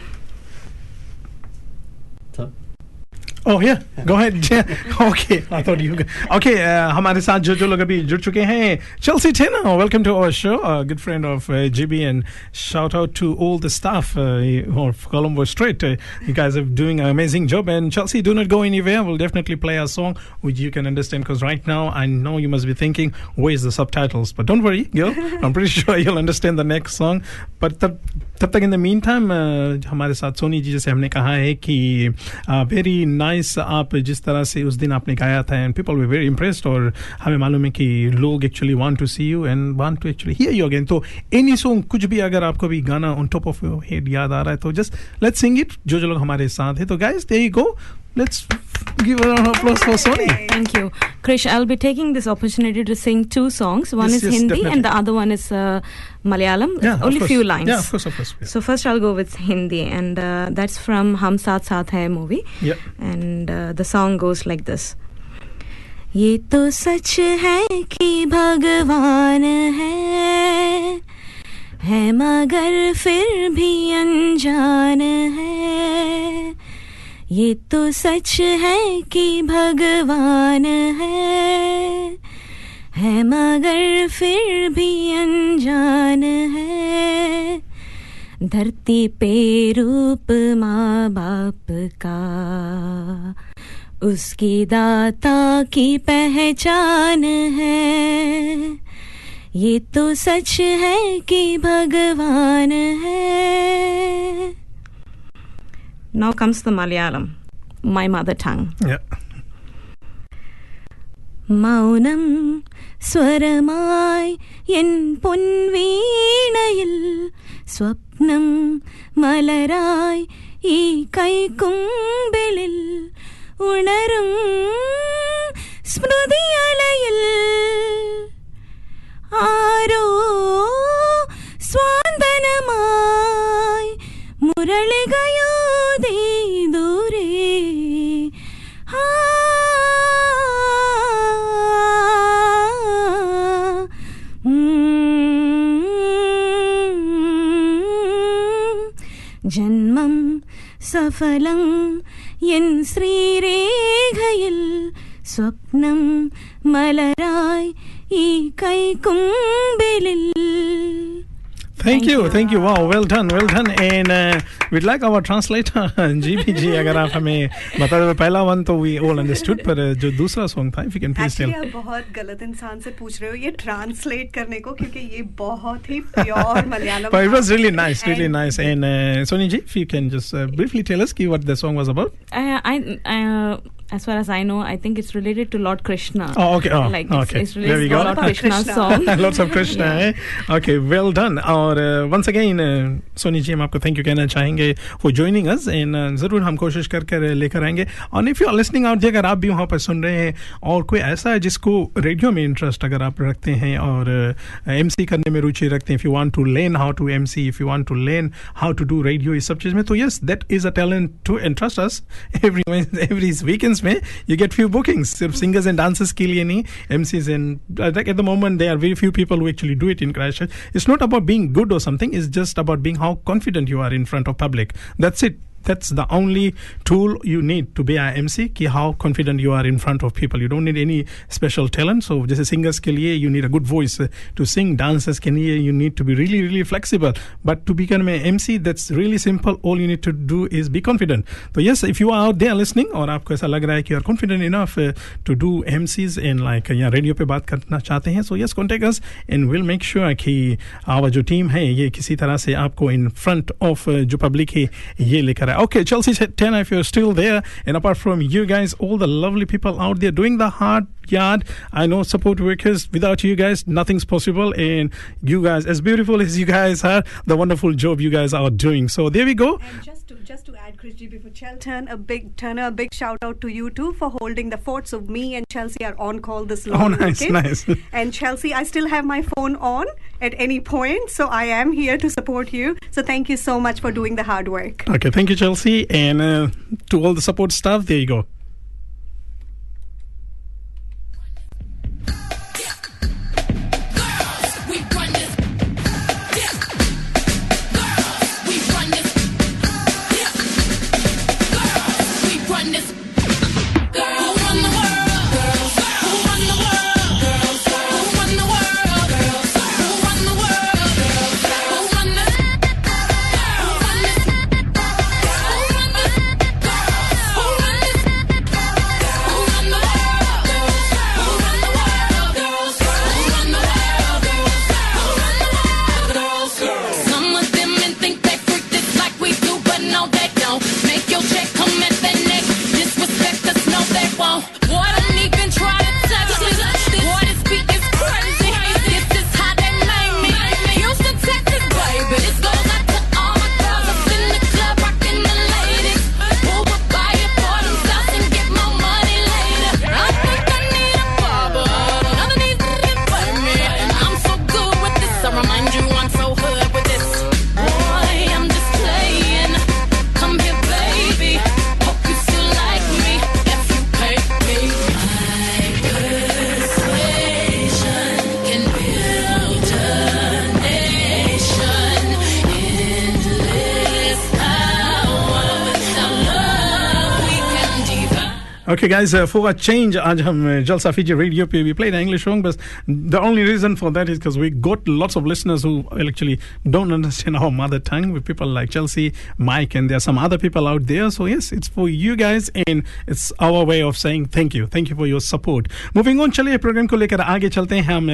Oh yeah, go ahead. Yeah. Okay, I thought you. Okay, uh, हमारे साथ जो जो लोग अभी जुड़ चुके हैं Chelsea Tina, welcome to our show. A good friend of uh, GB, and shout out to all the staff uh, of Colombo Street. Uh, you guys are doing an amazing job. And Chelsea, do not go anywhere. We'll definitely play a song which you can understand because right now I know you must be thinking, where's the subtitles? But don't worry, girl. I'm pretty sure you'll understand the next song. But तब तब तक in the mean time हमारे साथ सोनी जी जैसे हमने कहा है कि वेरी नाइस आप जिस तरह से उस दिन आपने गाया था and people were very impressed और हमें मालूम है कि लोग actually want to see you and want to actually hear you again तो एनी सॉन्ग कुछ भी अगर आपको भी गाना on top of your head याद आ रहा है तो जस्ट लेट्स सिंग इट जो जो लोग हमारे साथ है। तो guys there go Let's give a round of applause for Sony. Thank you. Krish, I'll be taking this opportunity to sing two songs. One Yes, is yes, Hindi definitely. and the other one is uh, Malayalam. Yeah, Only few lines. Yeah, of course, of course. Yeah. So first I'll go with Hindi and uh, that's from Hum Saath Saath Hai movie. Yeah. And uh, the song goes like this. ये तो सच है कि भगवान है है मगर फिर भी अनजान है ये तो सच है कि भगवान है। है मगर फिर भी अनजान है। धरती पे रूप माँ बाप का, उसकी दाता की पहचान है। ये तो सच है कि भगवान है। Now comes the Malayalam, my mother tongue. Yeah. മൗനം സ്വരമായി എൻ പൊൻവീണയിൽ സ്വപ്നം മലരായി ഈ കൈക്കുമ്പിളിൽ ഉണരും സ്മൃതിയലയിൽ ആരോ സ്വാന്തനമായി ജന്മം സഫലം എൻ ശ്രീരേഖയിൽ സ്വപ്നം മലരായി ഈ കൈക്കുമ്പിളിൽ Thank, you, thank you. Wow, well done, well done. And uh, we'd like our translator, GPG, अगर आप हमें बता दो पहला वन तो we all understood, पर uh, जो दूसरा सॉन्ग था, if you can please tell. Actually आप बहुत गलत इंसान से पूछ रहे हो ये ट्रांसलेट करने को क्योंकि ये बहुत ही pure Malayalam But it was really nice, really nice. And uh, Sony ji, if you can just uh, briefly tell us ki what the song was about. I, I, uh, as far as I know, I think it's related to Lord Krishna. Oh, okay. Oh, like okay. it's there we go. Lord Krishna song. Lots of Krishna. eh? Okay, well done. और once again Soni ji हम आपको thank you कहना चाहेंगे for joining us and ज़रूर हम कोशिश कर कर लेकर आएँगे और if you are listening out अगर आप भी वहाँ पर सुन रहे हैं और कोई ऐसा है जिसको रेडियो में इंटरेस्ट अगर आप रखते हैं और एम सी करने में रुचि रखते हैं if you want to learn how to um if you want to learn how to do radio इस सब चीज़ में तो yes that is a talent to interest us every every weekends में यू गेट फ्यू बुकिंग्स सिर्फ़ singers and dancers के लिए नहीं MCs and at the moment they are very few people who actually do it in Christ Church. It's not about being good or something. It's just about being how confident you are in front of public. That's it. That's the only tool you need to be a MC. कि how confident you are in front of people. You don't need any special talent. So जैसे singers के लिए you need a good voice uh, to sing. Dancers के लिए you need to be really really flexible. But to become an MC, that's really simple. All you need to do is be confident. So yes, if you are out there listening और आपको ऐसा लग रहा है कि you are confident enough uh, to do MCs and like uh, या radio पे बात करना चाहते हैं so yes contact us and we'll make sure कि our जो टीम है ये किसी तरह से आपको in front of uh, जो पब्लिक है ये लेकर right. Okay, Chelsea said 10 if you're still there. And apart from you guys, all the lovely people out there doing the hard yard. I know support workers. Without you guys, nothing's possible. And you guys, as beautiful as you guys are, the wonderful job you guys are doing. So there we go. And just to just to add, Chris G, before Chelton, a big Turner, a big shout out to you too for holding the fort. So me and Chelsea are on call this oh, long Oh, nice, weekend. nice. And Chelsea, I still have my phone on at any point, so I am here to support you. So thank you so much for doing the hard work. Okay, thank you, Chelsea. And uh, to all the support staff, there you go. divide. Okay, guys, uh, for a change, आज हम uh, जलसा Fiji radio पे we played an English song, but the only reason for that is because we got lots of listeners who actually don't understand our mother tongue. With people like Chelsea, Mike, and there are some other people out there. So yes, it's for you guys, and it's our way of saying thank you, thank you for your support. Moving on, चलिए programme को लेकर आगे चलते हैं हम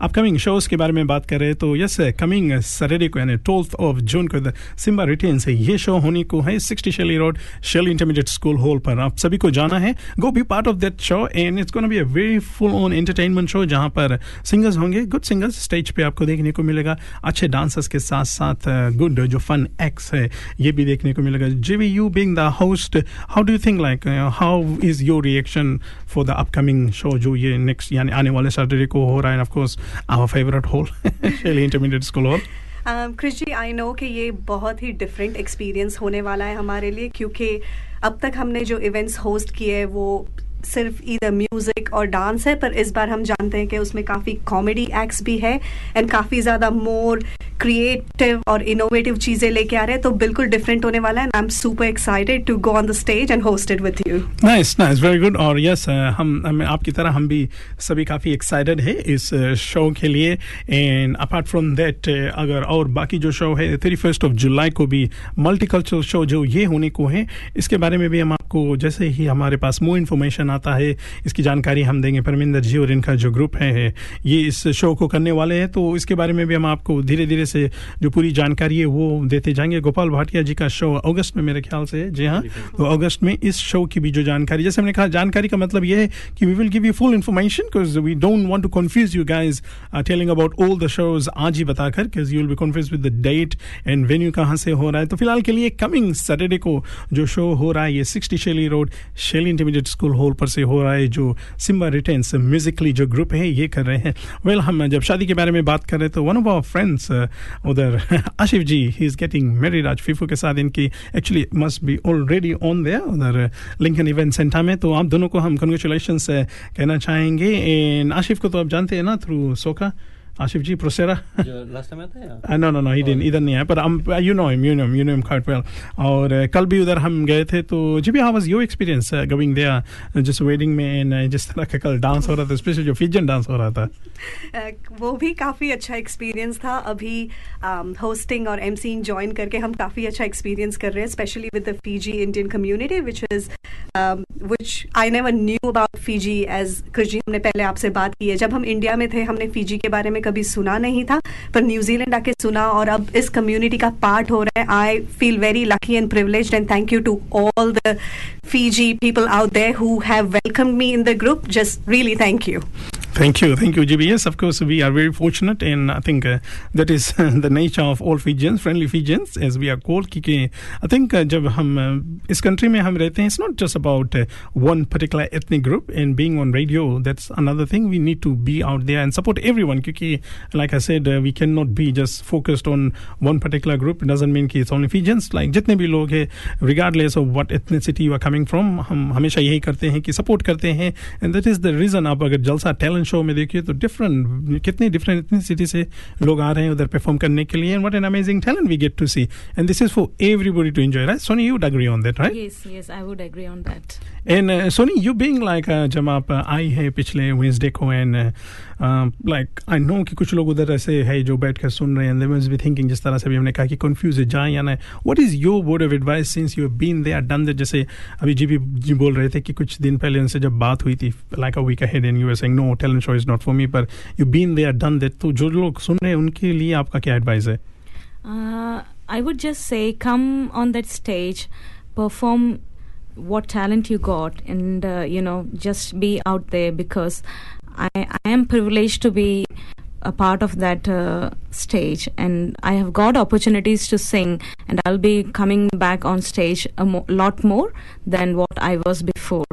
upcoming shows के बारे में बात कर रहे हैं तो यस कमिंग सैटरडे को यानी ट्वेल्थ ऑफ जून को सिम्बा रिटेन से ये शो होने को है sixty Shelley road Shelley intermediate school hall पर आप सभी को जाना है go be part of that show and it's gonna be a very full on entertainment show जहाँ पर सिंगर्स होंगे गुड सिंगर्स स्टेज पे आपको देखने को मिलेगा। अच्छे डांसर्स के साथ साथ गुड जो फन एक्स है, ये भी देखने को मिलेगा। GV you being the host how do you think like how is your reaction for the upcoming show जो ये नेक्स्ट यानी आने वाले सैटरडे को हो रहा है? Of course our favourite hall intermediate school hall Krish ji I know कि ये बहुत ही डिफरेंट एक्सपीरियंस होने वाला है हमारे लिए क्योंकि अब तक हमने जो इवेंट्स होस्ट किए हैं, वो सिर्फ़ इधर म्यूज़िक और डांस है, पर इस बार हम जानते हैं कि उसमें काफ़ी कॉमेडी एक्ट्स भी है एंड काफ़ी ज़्यादा मोर क्रिएटिव और इनोवेटिव चीज़ें लेके आ रहे हैं तो बिल्कुल डिफरेंट होने वाला है I am super excited to go on the stage and host it with you nice nice very good और यस हम हम, आपकी तरह हम भी सभी काफ़ी एक्साइटेड है इस शो के लिए। एंड अपार्ट फ्रॉम दैट अगर और बाकी जो शो है थर्टी फ़र्स्ट ऑफ़ जुलाई को भी मल्टीकल्चरल शो जो ये होने को है, इसके बारे में भी हम आपको, जैसे ही हमारे पास मोर इन्फॉर्मेशन आता है, इसकी जानकारी हम देंगे। परमिंदर जी और इनका जो ग्रुप है ये इस शो को करने वाले हैं तो इसके बारे में भी हम आपको धीरे धीरे से जो पूरी जानकारी है वो देते जाएँगे। गोपाल भाटिया जी का शो अगस्त में मेरे ख्याल से जी हाँ तो अगस्त में इस शो की भी जो जानकारी जैसे हमने कहा जानकारी का मतलब ये है कि we will give you full information because we don't want to confuse you guys telling about all the shows आज ही बताकर because you will be confuse with the date and venue कहाँ से हो रहा है। तो फ़िलहाल के लिए कमिंग सैटरडे को जो शो हो रहा है ये sixty Shelley road Shelley intermediate school hall पर से हो रहा है जो सिम्बा रिटेंस म्यूजिकली जो ग्रुप है ये कर रहे हैं। वेल well, हम जब शादी के बारे में बात कर रहे हैं तो वन ऑफ़ आवर फ्रेंड्स उधर Ashif ji he is getting married आज फीफू के साथ, इनकी actually must be already on there उधर लिंकन इवेंट सेंटर में। तो आप दोनों को हम कंग्रेचुलेशन कहना चाहेंगे। एंड आशिफ को तो आप जानते हैं ना थ्रू आशिफ जी प्रोसेरा लास्ट टाइम आता नो नो नो ही डिन इधर नहीं है पर हम you know him you know you know him quite well और uh, कल भी उधर हम गए थे तो जी भी how was your experience going there जिस वेडिंग में एंड जिस तरह का कल डांस हो रहा था स्पेशली जो फिजन डांस हो रहा था। वो भी काफ़ी अच्छा एक्सपीरियंस था। अभी होस्टिंग और एमसीइंग ज्वाइन करके हम काफ़ी अच्छा एक्सपीरियंस कर रहे हैं specially with the Fiji Indian community which is which I never knew about Fiji as कृषि हमने पहले आपसे बात की है। जब हम इंडिया में थे हमने फिजी के बारे में कभी सुना नहीं था, पर न्यूजीलैंड आके सुना और अब इस कम्युनिटी का पार्ट हो रहा है। I feel very lucky and privilege and thank you to all the Fiji people out there who have welcome me in the group just really thank you Thank you, thank you, GB. Yes, of course, we are very fortunate, and I think uh, that is the nature of all Fijians, friendly Fijians, as we are called. क्योंकि I think uh, जब हम uh, इस country में हम रहते हैं, it's not just about uh, one particular ethnic group. And being on radio, that's another thing. We need to be out there and support everyone. क्योंकि, like I said, uh, we cannot be just focused on one particular group. It doesn't mean कि it's only Fijians. Like जितने भी लोग हैं, regardless of what ethnicity you are coming from, हम हमेशा यही करते हैं कि support करते हैं. And that is the reason आप अगर जलसा talent शो में देखिए तो डिफरेंट कितनी डिफरेंट इतनी सिटी से लोग आ रहे हैं उधर परफॉर्म करने के लिए and what an amazing talent we get to see and this is for everybody to enjoy right Soni you agree on that right I would agree on agree and Soni you being like जब आप आई है पिछले Wednesday को and like I know कि कुछ लोग उधर ऐसे है जो बैठ कर सुन रहे हैं दे बी थिंकिंग जिस तरह से भी हमने कहा कि कंफ्यूज है जाए या ना। What is your word of advice since you been there done that जैसे अभी जी भी जी बोल रहे थे कि कुछ दिन पहले उनसे जब बात हुई थी like a week ahead and you are saying no talent show is not for me पर you been there done that तो जो लोग सुन रहे हैं उनके लिए आपका क्या एडवाइस है? Uh, I would just say, come on that stage, perform what talent you got, and uh, you know, just be out there because I, I am privileged to be a part of that uh, stage, and I have got opportunities to sing, and I'll be coming back on stage a mo- lot more than what I was before.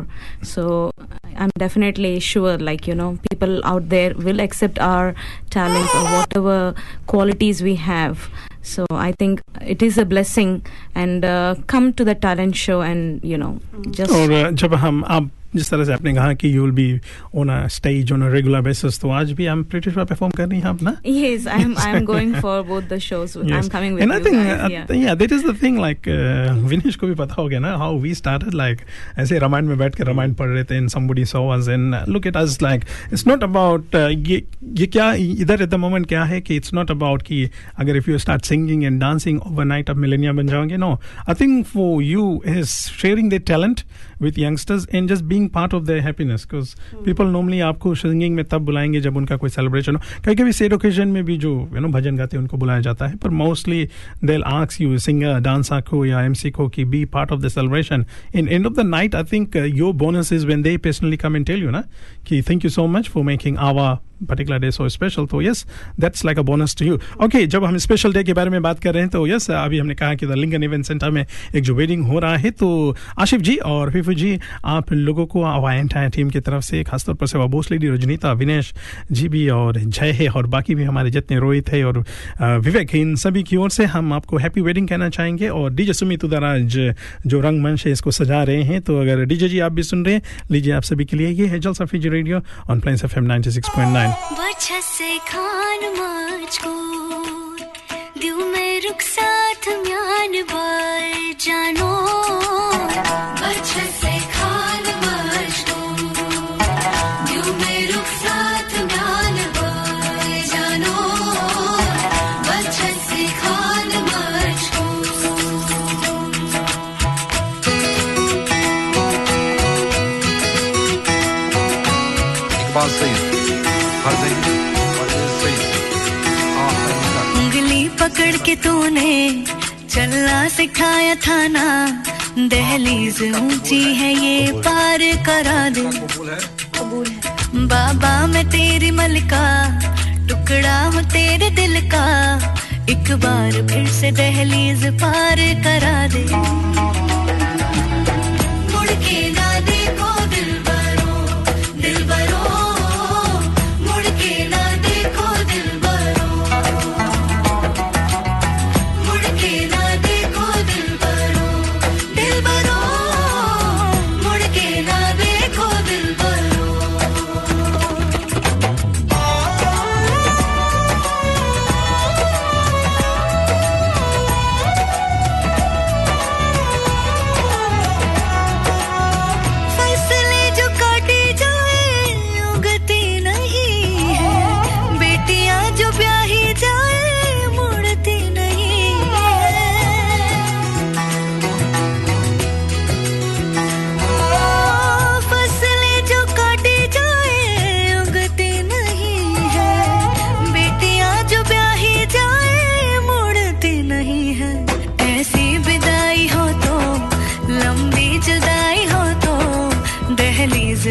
So I'm definitely sure, like you know, people out there will accept our talents or whatever qualities we have. So I think it is a blessing, and uh, come to the talent show, and you know, just और uh, जब हम आप जिस तरह से आपने कहा कि you will be on a stage on a regular basis तो आज भी I am pretty sure perform कर रही हैं आप ना? Yes I am I am going for both the shows I am coming with and I think yeah that is the thing like Vinesh को भी पता हो गया ना हाउ वी स्टार्टेड लाइक ऐसे रामायण में बैठ के रामायण पढ़ रहे थे in somebody so us in look at us like it's not about ये क्या इधर एट द मोमेंट क्या है कि इट्स नॉट अबाउट कि अगर if you start singing and dancing overnight आप मिलेनियम बन जाओगे no I think for you is sharing the talent with youngsters and just being part of their happiness because people normally आपको singing में तब बुलाएँगे जब उनका कोई सेलिब्रेशन हो। कभी कभी सेड ओकेजन में भी जो यू नो भजन गाते हैं उनको बुलाया जाता है पर mostly they ask you singer dancer को या एमसी को कि be part of the celebration in end of the night I think your bonus is when they personally come and tell you ना कि thank you so much for making our particular day so special तो yes that's like a bonus to you okay जब हम special day के बारे में बात कर रहे हैं तो yes, अभी हमने कहा कि द लिंगन इवेंट सेंटर में एक जो वेडिंग हो रहा है तो आशिफ जी और फिफू जी, आप लोगों को एंटायर टीम की तरफ़ से, खासतौर पर सेवा बोस डी रजनीता, विनेश जी भी और जय है और बाकी भी हमारे जितने रोहित है और विवेक इन सभी की ओर से हम आपको हैप्पी वेडिंग कहना चाहेंगे और डीजे सुमित उदराज जो रंगमंच है इसको सजा रहे हैं तो अगर डीजे जी आप भी सुन रहे हैं, लीजिए आप सभी के लिए, ये है Jalsa Fiji radio on Plains F M ninety six point nine वजह से खान मुझको दियो में रुख साथ म्यान बार। के तूने चलना सिखाया था ना। दहलीज ऊँची है ये पार करा दे। बाबा, मैं तेरी मलका, टुकड़ा हूँ तेरे दिल का। एक बार फिर से दहलीज पार करा दे।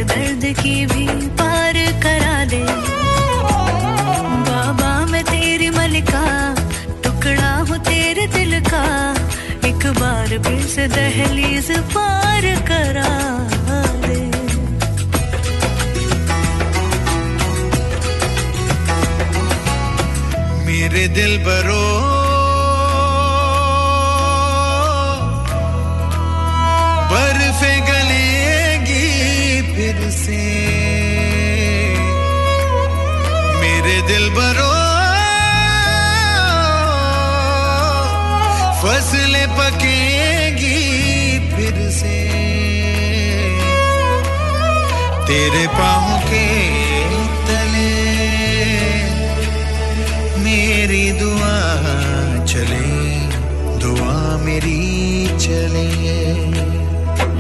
दर्द की भी पार करा दे। बाबा, मैं तेरी मलिका टुकड़ा हूँ तेरे दिल का। एक बार फिर से दहलीज पार करा दे। मेरे दिल बरो फ़सलें पकेगी फिर से। तेरे पाँव के तले मेरी दुआ चले, दुआ मेरी चले।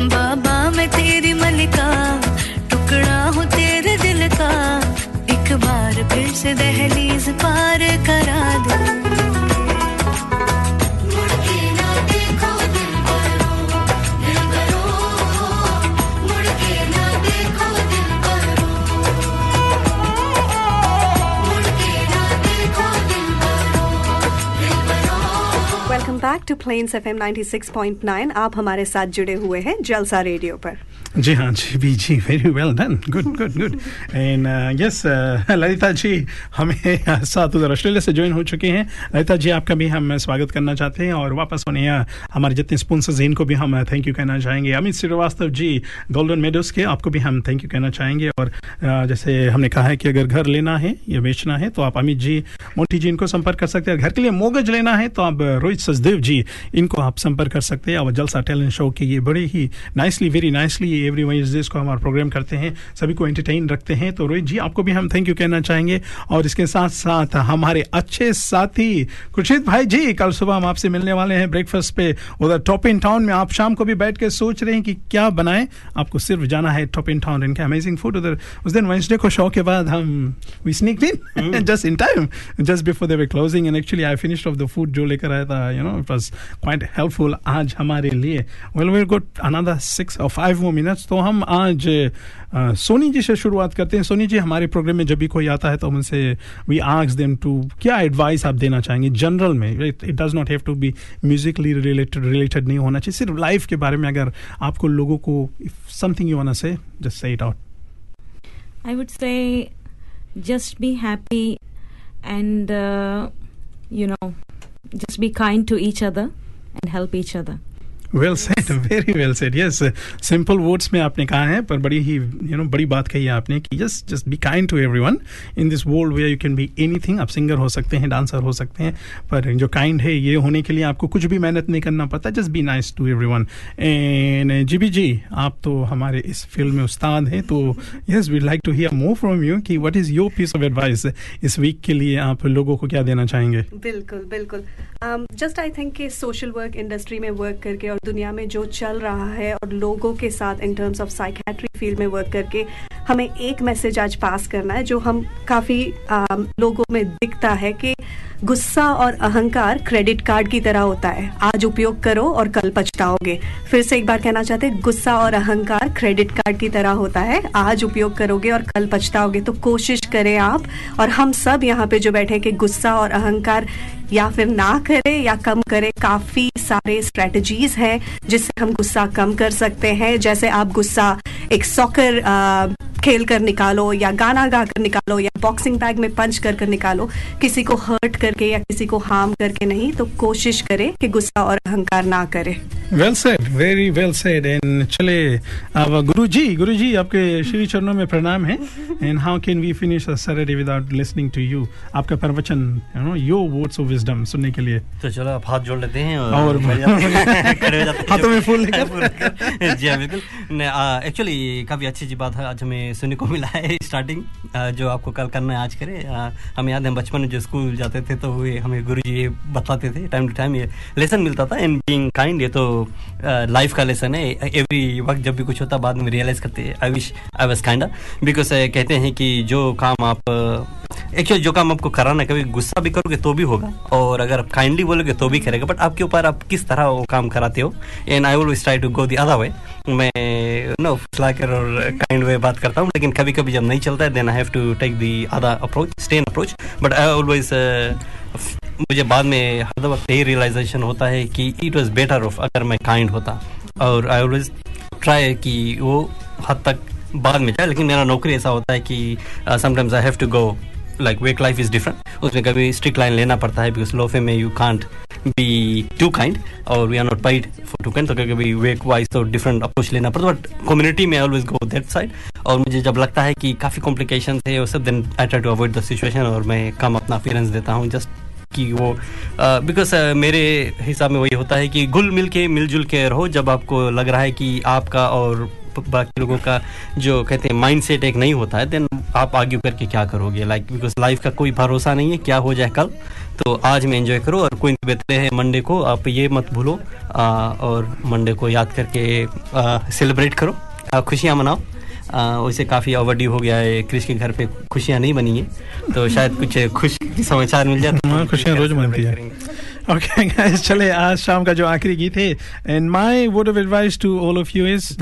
बाबा, मैं तेरी मलिका, टुकड़ा हूँ तेरे दिल का। एक बार फिर से दहलीज पार करा दे। बैक टू प्लेन्स एफएम 96.9 आप हमारे साथ जुड़े हुए हैं जलसा रेडियो पर। जी हाँ G B ji very well done good good good and yes Lalita ji हमें साथ उधर ऑस्ट्रेलिया से ज्वाइन हो चुके हैं। ललिता जी आपका भी हम स्वागत करना चाहते हैं और वापस होने यहाँ हमारे जितने स्पॉन्सर्स हैं इनको भी हम थैंक यू कहना चाहेंगे। अमित श्रीवास्तव जी गोल्डन मेडल्स के आपको भी हम थैंक यू कहना चाहेंगे। और uh, जैसे हमने कहा है कि अगर घर लेना है या बेचना है तो आप अमित जी मोटी जी इनको संपर्क कर सकते हैं। घर के लिए मोगज लेना है तो आप रोहित सचदेव जी इनको आप संपर्क कर सकते हैं। और जलसा टैलेंट शो के ये बड़े ही nicely very nicely every Wednesdays को हमारा प्रोग्राम करते हैं। सभी को एंटरटेन रखते हैं। तो रोहित जी आपको भी हम थैंक यू कहना चाहेंगे। और इसके साथ साथ हमारे अच्छे साथी खुर्शीद भाई जी कल सुबह हम आपसे मिलने वाले हैं ब्रेकफास्ट पे। उधर टॉप इन टाउन में आप शाम को भी बैठ के सोच रहे हैं कि क्या बनाएँ। आपको सिर्फ़ जाना है टॉप इन टाउन इनका अमेजिंग फ़ूड उधर उस दिन वेंसडे को शो के बाद हम we sneak in just in time just before they way closing and actually I finished off the food जो लेकर आया था you know it was quite helpful आज हमारे लिए. Well will good another six और फाइव मोर मिनट्स तो हम आज अ, सोनी जी से शुरुआत करते हैं. सोनी जी हमारे प्रोग्राम में जब भी कोई आता है तो हम उनसे वी आस्क देम टू क्या एडवाइस आप देना चाहेंगे? जनरल में it does not have to be musically related related नहीं होना चाहिए. सिर्फ़ लाइफ के बारे में अगर आपको लोगों को something you want say just say it out I would say just be happy and, uh, you know, just be kind to each other and help each other. Well said very well said yes simple words में आपने कहा है पर बड़ी ही you you know know, बड़ी बात कही है आपने कि just just be kind to everyone in this world where you can be anything आप सिंगर हो सकते हैं डांसर हो सकते हैं पर जो काइंड है ये होने के लिए आपको कुछ भी मेहनत नहीं करना पड़ता just be nice to everyone and G B ji आप तो हमारे इस फ़ील्ड में उस्ताद हैं तो yes we like to hear more from you कि what is your piece of advice इस वीक के लिए आप लोगों को क्या देना चाहेंगे? बिल्कुल बिल्कुल. Just I think social work industry में वर्क करके और दुनिया में जो चल रहा है और लोगों के साथ in terms of psychiatry field में वर्क करके हमें एक मैसेज आज पास करना है, जो हम काफ़ी लोगों में दिखता है कि गुस्सा और अहंकार क्रेडिट कार्ड की तरह होता है। आज उपयोग करो और कल पछताओगे। फिर से एक बार कहना चाहते हैं, गुस्सा और अहंकार क्रेडिट कार्ड की तरह होता है। आज उपयोग करोगे और कल पछताओगे तो कोशिश करें आप और हम सब यहाँ पे जो बैठे कि गुस्सा और अहंकार या फिर ना करें या कम करें। काफ़ी सारे स्ट्रेटजीज हैं जिससे हम गुस्सा कम कर सकते हैं। जैसे आप गुस्सा एक सॉकर खेल कर निकालो या गाना गा कर निकालो या बॉक्सिंग बैग में पंच कर कर निकालो, किसी को हर्ट करके या किसी को हार्म करके नहीं तो कोशिश करें कि गुस्सा और अहंकार ना करें। Well said very well said and चले अब गुरु जी गुरु जी आपके श्री चरणों में प्रणाम है। And how can we finish Saturday without listening to you आपका प्रवचन you know your words of wisdom सुनने के लिए। तो चलो आप हाथ जोड़ लेते हैं और। हाथों में फूल लेकर। जी हाँ बिल्कुल। एक्चुअली काफ़ी अच्छी अच्छी बात है। आज हमें सुनने को मिला है स्टार्टिंग जो आपको कल करना है आज करें हमें याद है बचपन में जो स्कूल जाते थे तो हमें गुरु जी बताते थे टाइम टू टाइम ये लेसन मिलता था। इन बीइंग काइंड ये तो लाइफ का लेसन है. एवरी वक्त जब भी कुछ होता बाद में रियलाइज़ करते हैं. I wish I was kind because कहते हैं कि जो काम आप एक्चुअली जो काम आपको कराना कभी गुस्सा भी करोगे तो भी होगा. और अगर आप काइंडली बोलोगे तो भी करेगा. बट आपके ऊपर आप किस तरह वो काम कराते हो? And I always try to go the other way मैं नो फुसलाकर और काइंड वे बात करता हूँ. लेकिन कभी कभी जब नहीं चलता है then I have to take the other approach stern approach but I always मुझे बाद में हर वक्त यही रियलाइजेशन होता है कि इट वॉज़ बेटर ऑफ़ अगर मैं काइंड होता। और आई ऑलवेज ट्राई कि वो हद तक बाद में जाए, लेकिन मेरा नौकरी ऐसा होता है कि sometimes I have to go like work life is different उसमें कभी स्ट्रिक्ट लाइन लेना पड़ता है बिकॉज़ लोफे में you can't be too kind और we are not paid for too kind तो कभी वेक वाइज तो डिफरेंट अप्रोच लेना पड़ता बट कम्युनिटी में ऑलवेज गो दैट साइड और मुझे जब लगता है कि काफ़ी कॉम्प्लिकेशन है, वो सब then I try to avoid the situation और मैं कम अपना अपीयरेंस देता हूँ। जस्ट कि वो बिकॉज़ मेरे हिसाब में वही होता है कि घुल मिल के मिलजुल के रहो जब आपको लग रहा है कि आपका और बाकी लोगों का जो कहते हैं माइंड सेट एक नहीं होता है देन आप आगे करके क्या करोगे? लाइक बिकॉज़ लाइफ का कोई भरोसा नहीं है क्या हो जाए कल? तो आज में एंजॉय करो और कोई बेहतर है मंडे को आप ये मत भूलो आ, और मंडे को याद करके सेलिब्रेट करो। खुशियाँ मनाओ। वैसे काफ़ी ओवरड्यू हो गया है क्रिश के घर पे खुशियाँ नहीं बनी है तो शायद कुछ खुश समाचार मिल जाए हैं। खुशियाँ रोज मिलती है। ओके गाइस चले आज शाम का जो आखिरी गीत है and my word of advice to all of you is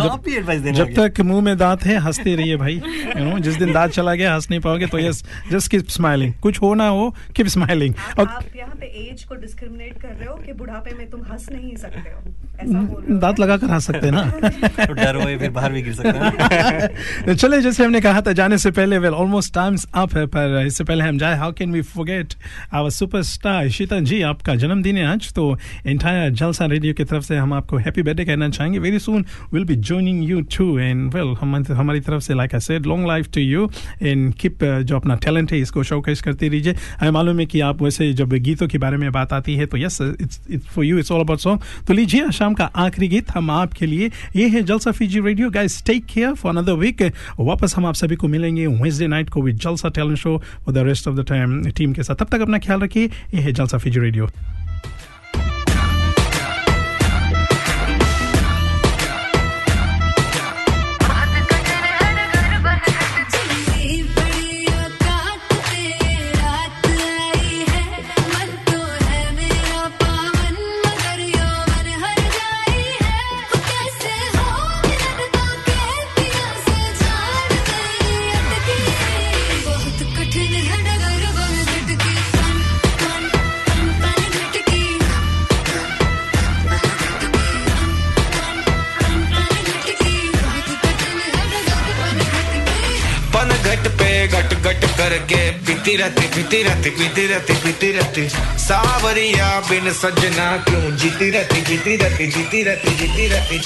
जब तक मुँह में दांत है हँसते रहिए भाई यू नो जिस दिन दांत चला गया हंस नहीं पाओगे तो यस जस्ट कीप स्माइलिंग कुछ हो ना हो कीप स्माइलिंग आप यहाँ पे एज को डिस्क्रिमिनेट कर रहे हो कि बुढ़ापे में तुम हंस नहीं सकते हो दांत लगा कर हंस सकते हैं ना? डर हो फिर बाहर भी गिर सकते चले जैसे हमने कहा था जाने से पहले वेल ऑलमोस्ट टाइम्स अप है पर इससे पहले हम जाए how can we forget our superstar Shitan ji आपका जन्मदिन है आज तो एंटायर जलसा रेडियो की तरफ़ से हम आपको हैप्पी बर्थडे कहना चाहेंगे। Very soon will be joining you too and well हम हमारी तरफ़ से like I said long life to you and keep जो अपना टैलेंट है, इसको शोकेस करते रहिए। हमें मालूम है कि आप वैसे जब गीतों के बारे में बात आती है तो yes it's it's for you it's all about song तो लीजिए शाम का आखिरी गीत हम आपके लिए। ये है Jalsa Fiji radio guys take care for another week वापस हम आप सभी को मिलेंगे वेंसडे नाइट को with Jalsa talent show for the rest of the time team के साथ। तब तक अपना ख्याल रखिए। ये है जलसा फीजी रेडियो करके पीती रहती पीती रहती पीती रहती पीती रहती। सावरिया बिन सजना क्यों जीती रहती जीती रहती जीती रहती जीती रहती